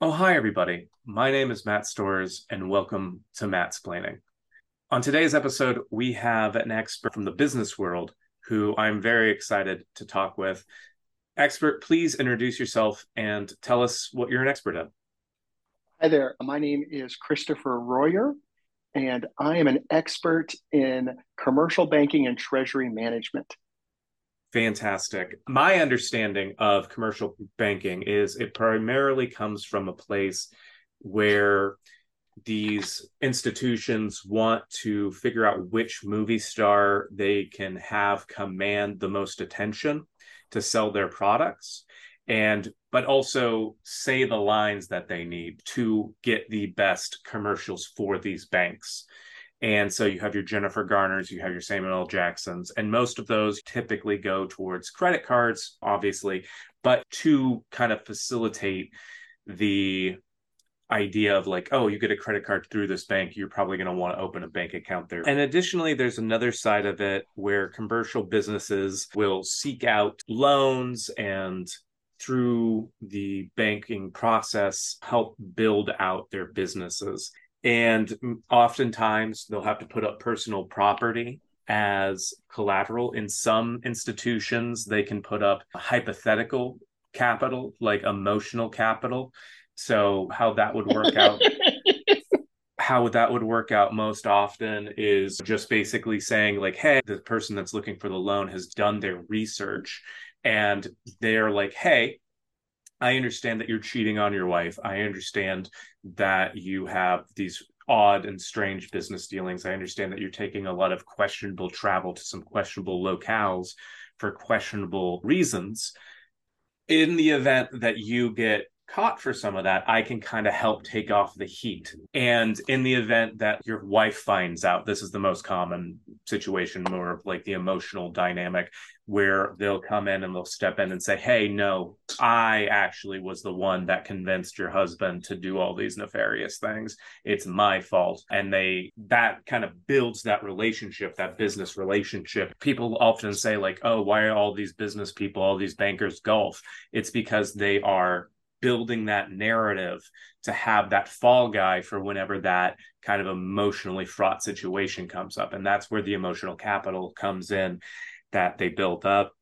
Oh, hi, everybody. My name is Matt Stores, and welcome to Matt's Splaining. On today's episode, we have an expert from the business world who I'm very excited to talk with. Expert, please introduce yourself and tell us what you're an expert in. Hi there. My name is Christopher Royer, and I am an expert in commercial banking and treasury management. Fantastic. My understanding of commercial banking is it primarily comes from a place where these institutions want to figure out which movie star they can have command the most attention to sell their products and but also say the lines that they need to get the best commercials for these banks and so you have your Jennifer Garners, you have your Samuel L. Jacksons, and most of those typically go towards credit cards, obviously, but to kind of facilitate the idea of like, oh, you get a credit card through this bank, you're probably going to want to open a bank account there. And additionally, there's another side of it where commercial businesses will seek out loans and through the banking process help build out their businesses and oftentimes they'll have to put up personal property as collateral. In some institutions, they can put up hypothetical capital, like emotional capital. So, how that would work out. how that would work out most often is just basically saying like hey the person that's looking for the loan has done their research and they're like hey I understand that you're cheating on your wife. I understand that you have these odd and strange business dealings. I understand that you're taking a lot of questionable travel to some questionable locales for questionable reasons. In the event that you get caught for some of that, I can kind of help take off the heat. And in the event that your wife finds out, this is the most common situation, more of like the emotional dynamic, where they'll come in and they'll step in and say, Hey, no, I actually was the one that convinced your husband to do all these nefarious things. It's my fault. And they, that kind of builds that relationship, that business relationship. People often say, like, Oh, why are all these business people, all these bankers golf? It's because they are building that narrative to have that fall guy for whenever that kind of emotionally fraught situation comes up. And that's where the emotional capital comes in that they built up.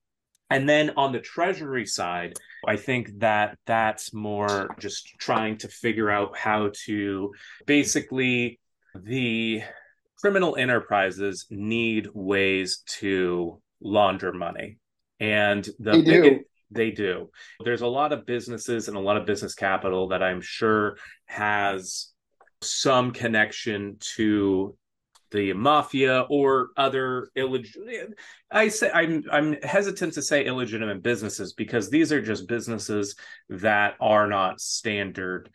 And then on the treasury side, I think that that's more just trying to figure out how to basically the criminal enterprises need ways to launder money. And the big, they do. There's a lot of businesses and a lot of business capital that I'm sure has some connection to the mafia or other illegitimate I say I'm I'm hesitant to say illegitimate businesses because these are just businesses that are not standard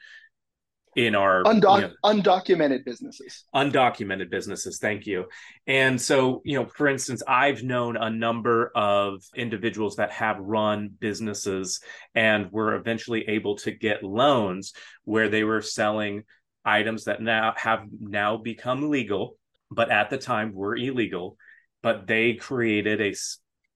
in our Undoc- you know, undocumented businesses. undocumented businesses. Thank you. And so you know for instance i've known a number of individuals that have run businesses and were eventually able to get loans where they were selling items that now have now become legal but at the time were illegal but they created a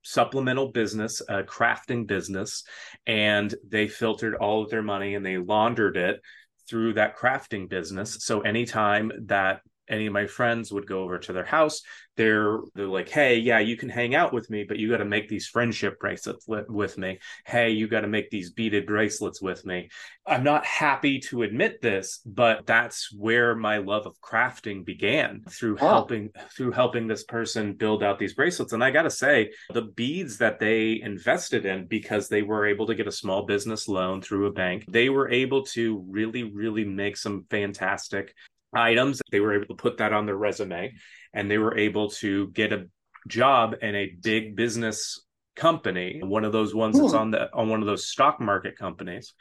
supplemental business, a crafting business, and they filtered all of their money and they laundered it through that crafting business. So anytime that any of my friends would go over to their house they're they're like hey yeah you can hang out with me but you got to make these friendship bracelets with me hey you got to make these beaded bracelets with me i'm not happy to admit this but that's where my love of crafting began through oh. helping through helping this person build out these bracelets and i got to say the beads that they invested in because they were able to get a small business loan through a bank they were able to really really make some fantastic items. They were able to put that on their resume and they were able to get a job in a big business company one of those ones that's hmm. on the on one of those stock market companies.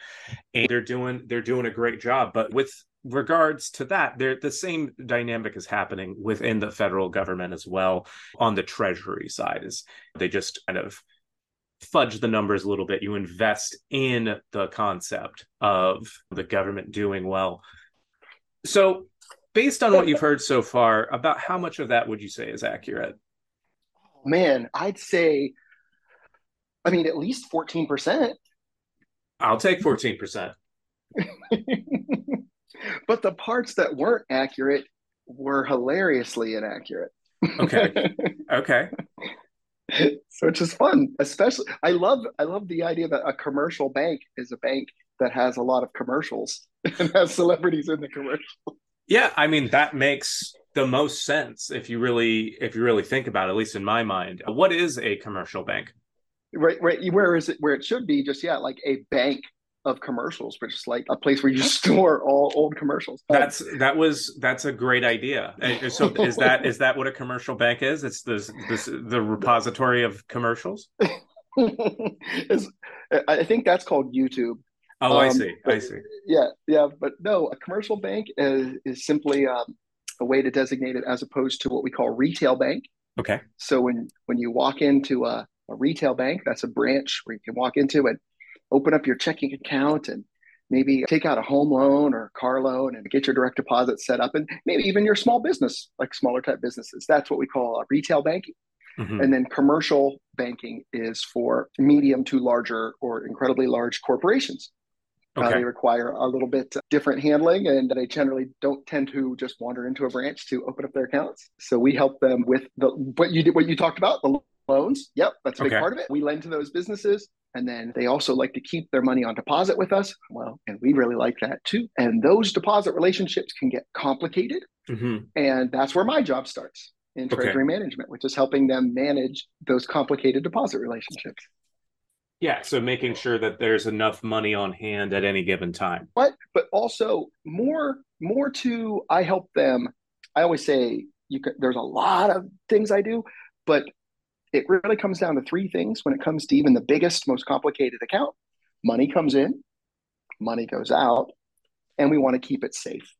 And they're doing they're doing a great job. But with regards to that the same dynamic is happening within the federal government as well on the treasury side is they just kind of fudge the numbers a little bit. You invest in the concept of the government doing well. So based on what you've heard so far, about how much of that would you say is accurate? Man, I'd say, I mean, at least 14%. I'll take 14%. but the parts that weren't accurate were hilariously inaccurate. Okay. Okay. so it's just fun. Especially I love I love the idea that a commercial bank is a bank that has a lot of commercials and has celebrities in the commercials. Yeah, I mean that makes the most sense if you really if you really think about it, at least in my mind. What is a commercial bank? Right, right. Where is it? Where it should be? Just yeah, like a bank of commercials, which is like a place where you store all old commercials. That's that was that's a great idea. So is that is that what a commercial bank is? It's this this the repository of commercials. I think that's called YouTube. Oh, um, I see. I see. Yeah, yeah, but no, a commercial bank is is simply um, a way to designate it as opposed to what we call retail bank. Okay. So when when you walk into a, a retail bank, that's a branch where you can walk into and open up your checking account and maybe take out a home loan or a car loan and get your direct deposit set up and maybe even your small business like smaller type businesses that's what we call a retail banking mm-hmm. and then commercial banking is for medium to larger or incredibly large corporations okay. Uh, they require a little bit different handling, and they generally don't tend to just wander into a branch to open up their accounts. So we help them with the what you did, what you talked about, the loans. Yep, that's a big okay. part of it. We lend to those businesses. And then they also like to keep their money on deposit with us. Well, and we really like that too. And those deposit relationships can get complicated. Mm-hmm. And that's where my job starts in treasury okay. management, which is helping them manage those complicated deposit relationships. Yeah, so making sure that there's enough money on hand at any given time. But but also more more to I help them. I always say you can, there's a lot of things I do, but it really comes down to three things when it comes to even the biggest, most complicated account. Money comes in, money goes out, and we want to keep it safe.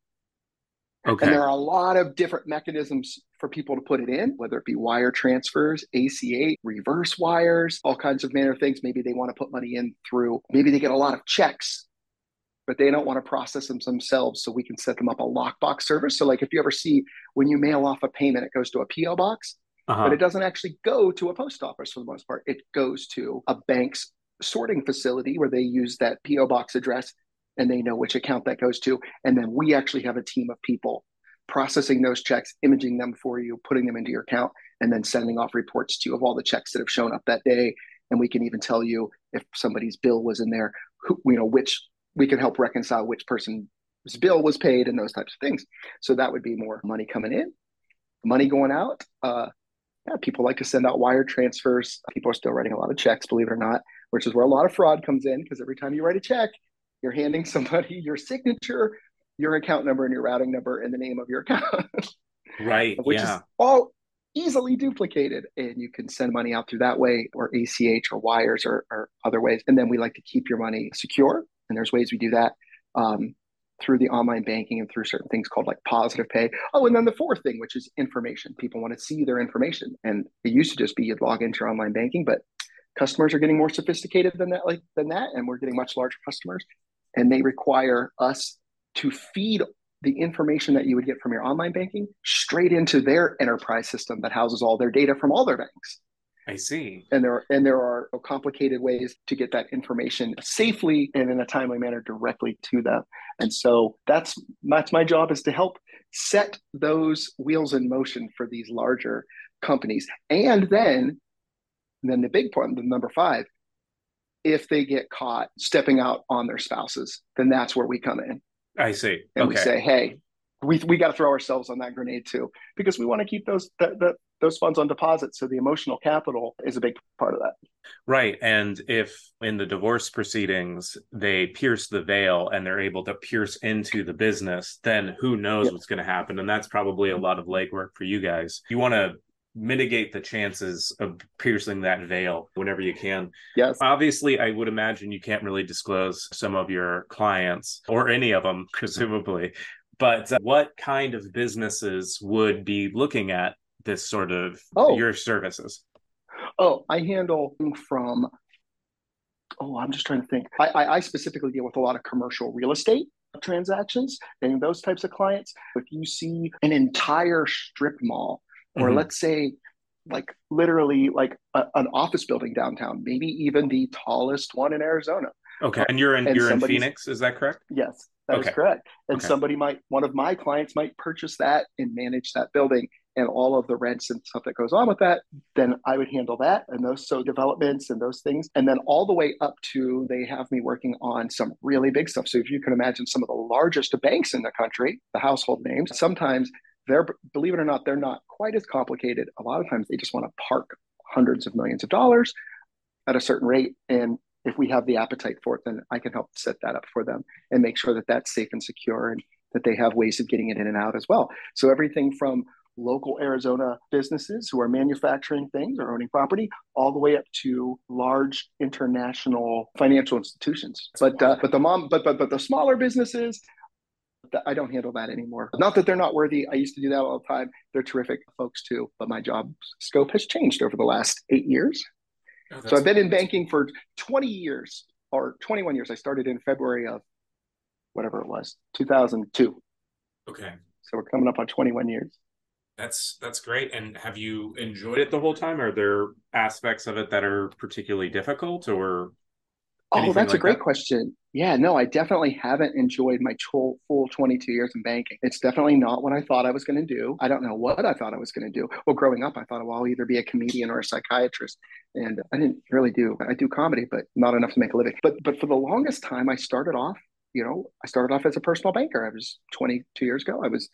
Okay. And there are a lot of different mechanisms for people to put it in, whether it be wire transfers, ACH, reverse wires, all kinds of manner of things. Maybe they want to put money in through, maybe they get a lot of checks, but they don't want to process them themselves. So we can set them up a lockbox service. So, like if you ever see when you mail off a payment, it goes to a PO box, uh-huh. but it doesn't actually go to a post office for the most part. It goes to a bank's sorting facility where they use that PO box address and they know which account that goes to. And then we actually have a team of people processing those checks, imaging them for you, putting them into your account, and then sending off reports to you of all the checks that have shown up that day. And we can even tell you if somebody's bill was in there, who, you know, which we can help reconcile which person's bill was paid and those types of things. So that would be more money coming in, money going out. Uh, yeah, people like to send out wire transfers. People are still writing a lot of checks, believe it or not, which is where a lot of fraud comes in because every time you write a check, you're handing somebody your signature, your account number, and your routing number and the name of your account. right. Which yeah. is all easily duplicated. And you can send money out through that way or ACH or wires or, or other ways. And then we like to keep your money secure. And there's ways we do that. Um, through the online banking and through certain things called like positive pay. Oh, and then the fourth thing, which is information. People want to see their information. And it used to just be you'd log into your online banking, but customers are getting more sophisticated than that, like than that, and we're getting much larger customers. And they require us to feed the information that you would get from your online banking straight into their enterprise system that houses all their data from all their banks. I see. And there are, and there are complicated ways to get that information safely and in a timely manner directly to them. And so that's that's my job is to help set those wheels in motion for these larger companies. And then then the big point, the number 5, if they get caught stepping out on their spouses, then that's where we come in. I see. And okay. we say, hey, we we got to throw ourselves on that grenade too because we want to keep those that, that those funds on deposit so the emotional capital is a big part of that right and if in the divorce proceedings they pierce the veil and they're able to pierce into the business then who knows what's going to happen and that's probably a lot of legwork for you guys you want to mitigate the chances of piercing that veil whenever you can. Yes. Obviously, I would imagine you can't really disclose some of your clients or any of them, presumably. But uh, what kind of businesses would be looking at this sort of oh. your services? Oh, I handle from. Oh, I'm just trying to think. I, I, I specifically deal with a lot of commercial real estate transactions and those types of clients. If you see an entire strip mall, or mm-hmm. let's say like literally like a, an office building downtown, maybe even the tallest one in Arizona, Okay, and you're in and you're in Phoenix, is that correct? Yes, that okay. is correct. And okay. somebody might one of my clients might purchase that and manage that building and all of the rents and stuff that goes on with that, then I would handle that and those so developments and those things. And then all the way up to they have me working on some really big stuff. So if you can imagine some of the largest banks in the country, the household names, sometimes they're believe it or not, they're not quite as complicated. A lot of times they just want to park hundreds of millions of dollars at a certain rate and if we have the appetite for it then i can help set that up for them and make sure that that's safe and secure and that they have ways of getting it in and out as well so everything from local Arizona businesses who are manufacturing things or owning property, all the way up to large international financial institutions. But uh, but the mom but but but the smaller businesses, I don't handle that anymore. Not that they're not worthy. I used to do that all the time. They're terrific folks too. But my job scope has changed over the last eight years. Oh, so I've been in banking for 20 years or 21 years. I started in February of whatever it was, 2002. Okay. So we're coming up on 21 years. That's that's great. And have you enjoyed it the whole time? Are there aspects of it that are particularly difficult or Oh, that's like a great that? question. Yeah, no, I definitely haven't enjoyed my full, full 22 years in banking. It's definitely not what I thought I was going to do. I don't know what I thought I was going to do. Well, growing up, I thought, well, I'll either be a comedian or a psychiatrist. And I didn't really do. I do comedy, but not enough to make a living. But but for the longest time, I started off, you know, I started off as a personal banker. I was 22 years ago. I was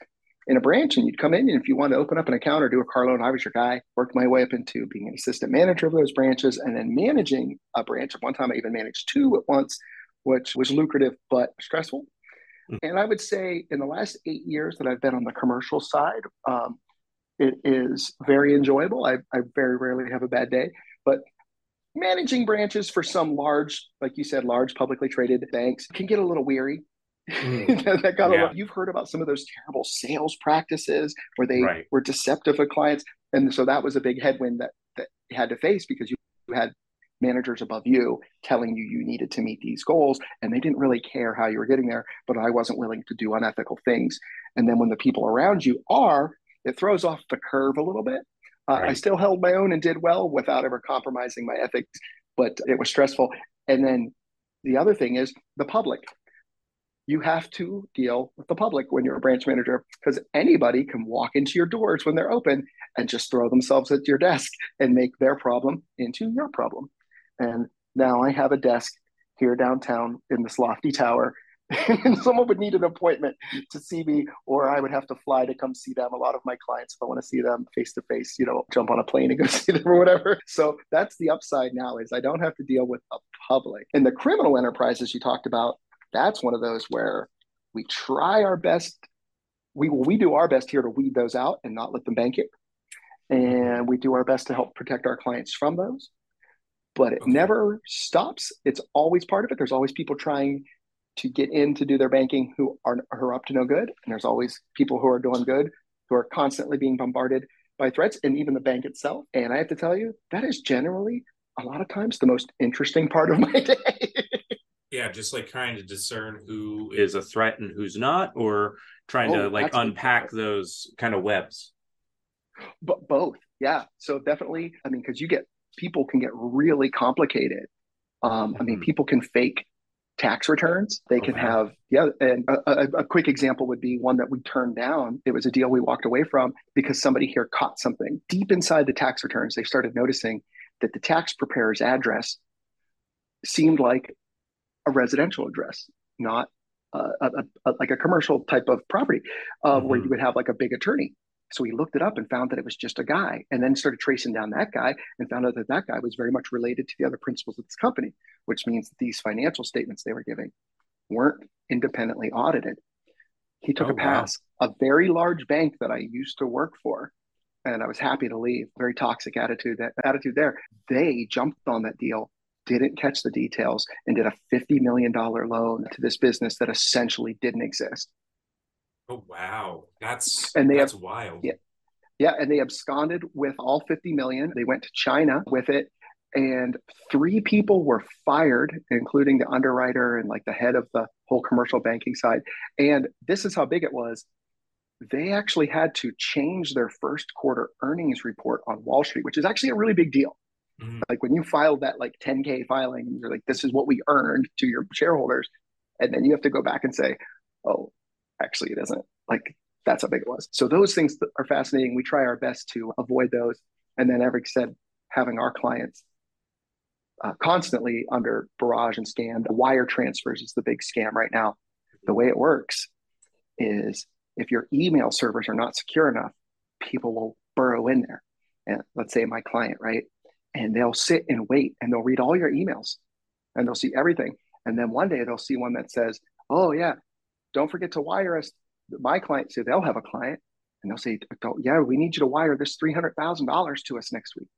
in a branch and you'd come in and if you wanted to open up an account or do a car loan, I was your guy. Worked my way up into being an assistant manager of those branches and then managing a branch. At one time, I even managed two at once, which was lucrative but stressful. Mm-hmm. And I would say in the last eight years that I've been on the commercial side, um, it is very enjoyable. I, I very rarely have a bad day, but managing branches for some large, like you said, large publicly traded banks can get a little weary. Mm. that got yeah. You've heard about some of those terrible sales practices where they right. were deceptive with clients, and so that was a big headwind that that you had to face because you had managers above you telling you you needed to meet these goals and they didn't really care how you were getting there but i wasn't willing to do unethical things and then when the people around you are it throws off the curve a little bit uh, right. i still held my own and did well without ever compromising my ethics but it was stressful and then the other thing is the public you have to deal with the public when you're a branch manager because anybody can walk into your doors when they're open and just throw themselves at your desk and make their problem into your problem. And now I have a desk here downtown in this lofty tower. and someone would need an appointment to see me, or I would have to fly to come see them. A lot of my clients, if I want to see them face to face, you know, jump on a plane and go see them or whatever. So that's the upside now is I don't have to deal with the public. And the criminal enterprises you talked about, that's one of those where we try our best. We we do our best here to weed those out and not let them bank it, and we do our best to help protect our clients from those. But it okay. never stops. It's always part of it. There's always people trying to get in to do their banking who are, who are up to no good, and there's always people who are doing good who are constantly being bombarded by threats, and even the bank itself. And I have to tell you, that is generally a lot of times the most interesting part of my day yeah just like trying to discern who is a threat and who's not or trying oh, to like unpack those kind of webs? But both yeah. So definitely i mean because you get people can get really complicated. Um, i mean mm-hmm. people can fake tax returns. They can have yeah and a, a, a, quick example would be one that we turned down. It was a deal we walked away from because somebody here caught something deep inside the tax returns. They started noticing that the tax preparer's address seemed like a residential address, not a, a, a, like a commercial type of property uh, mm-hmm. where you would have like a big attorney. So he looked it up and found that it was just a guy, and then started tracing down that guy and found out that that guy was very much related to the other principals of this company, which means that these financial statements they were giving weren't independently audited. He took oh, a pass. Wow. A very large bank that I used to work for, and I was happy to leave. Very toxic attitude. That attitude there. They jumped on that deal didn't catch the details and did a $50 million loan to this business that essentially didn't exist. Oh wow. That's and they that's have, wild. Yeah. Yeah. And they absconded with all 50 million. They went to China with it. And three people were fired, including the underwriter and like the head of the whole commercial banking side. And this is how big it was. They actually had to change their first quarter earnings report on Wall Street, which is actually a really big deal Mm-hmm. Like when you filed that like 10K filing, you're like, this is what we earned to your shareholders. And then you have to go back and say, oh, actually, it isn't. Like that's how big it was. So those things are fascinating. We try our best to avoid those. And then Eric said, having our clients uh, constantly under barrage and. The wire transfers is the big scam right now. The way it works is if your email servers are not secure enough, people will burrow in there. And let's say my client, right? And they'll sit and wait and they'll read all your emails and they'll see everything. And then one day they'll see one that says, Oh, yeah, don't forget to wire us. My client, so they'll have a client and they'll say, Yeah, we need you to wire this $300,000 to us next week.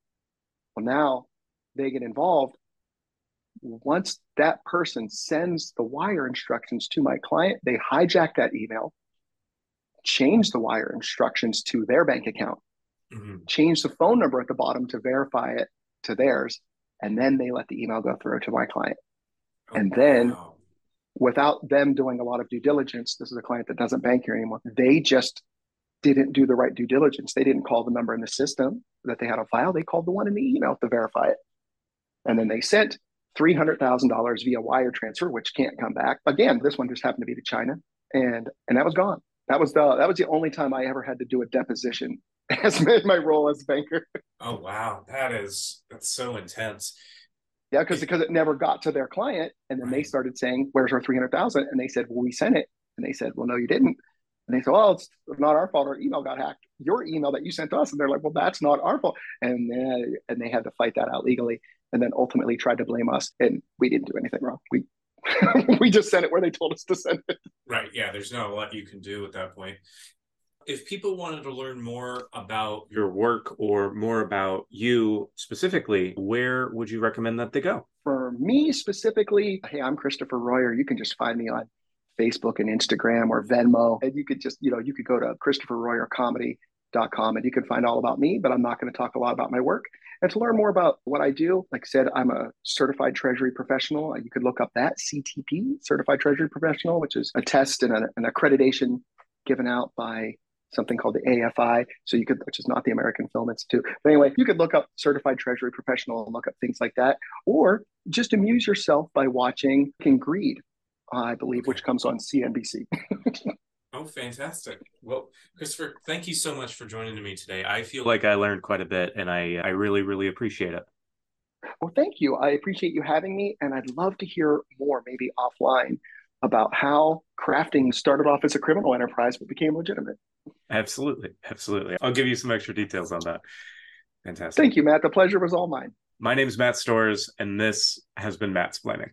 Well, now they get involved. Once that person sends the wire instructions to my client, they hijack that email, change the wire instructions to their bank account, mm-hmm. change the phone number at the bottom to verify it to theirs, and then they let the email go through to my client. Oh, and then wow. without them doing a lot of due diligence, this is a client that doesn't bank here anymore. They just didn't do the right due diligence. They didn't call the number in the system that they had on file. They called the one in the email to verify it. And then they sent $300,000 via wire transfer, which can't come back. Again, this one just happened to be to China and, and that was gone. That was the, that was the only time I ever had to do a deposition as my role as banker. Oh, wow. That is, that's so intense. Yeah, because because it never got to their client, and then right. they started saying, "Where's our three hundred thousand? And they said, "Well, we sent it." And they said, "Well, no, you didn't." And they said, "Well, it's not our fault. Our email got hacked. Your email that you sent to us." And they're like, "Well, that's not our fault." And then, and they had to fight that out legally and then ultimately tried to blame us and we didn't do anything wrong we we just sent it where they told us to send it right yeah there's not a lot you can do at that point if people wanted to learn more about your work or more about you specifically where would you recommend that they go? For me specifically hey i'm christopher royer. You can just find me on facebook and instagram or venmo. And you could just you know you could go to christopher royer comedy.com and you can find all about me but i'm not going to talk a lot about my work. And to learn more about what I do, like I said, I'm a certified treasury professional. You could look up that CTP, certified treasury professional, which is a test and an accreditation given out by something called the AFI. So you could, which is not the American Film Institute. But anyway, you could look up certified treasury professional and look up things like that, or just amuse yourself by watching King Greed, I believe, which comes on CNBC. Oh, fantastic. Well, Christopher, thank you so much for joining me today. I feel like I learned quite a bit and I, I really, really appreciate it. Well, thank you. I appreciate you having me. And I'd love to hear more, maybe offline, about how crafting started off as a criminal enterprise but became legitimate. Absolutely. Absolutely. I'll give you some extra details on that. Fantastic. Thank you, Matt. The pleasure was all mine. My name is Matt Stores, and this has been Matt's Splaining.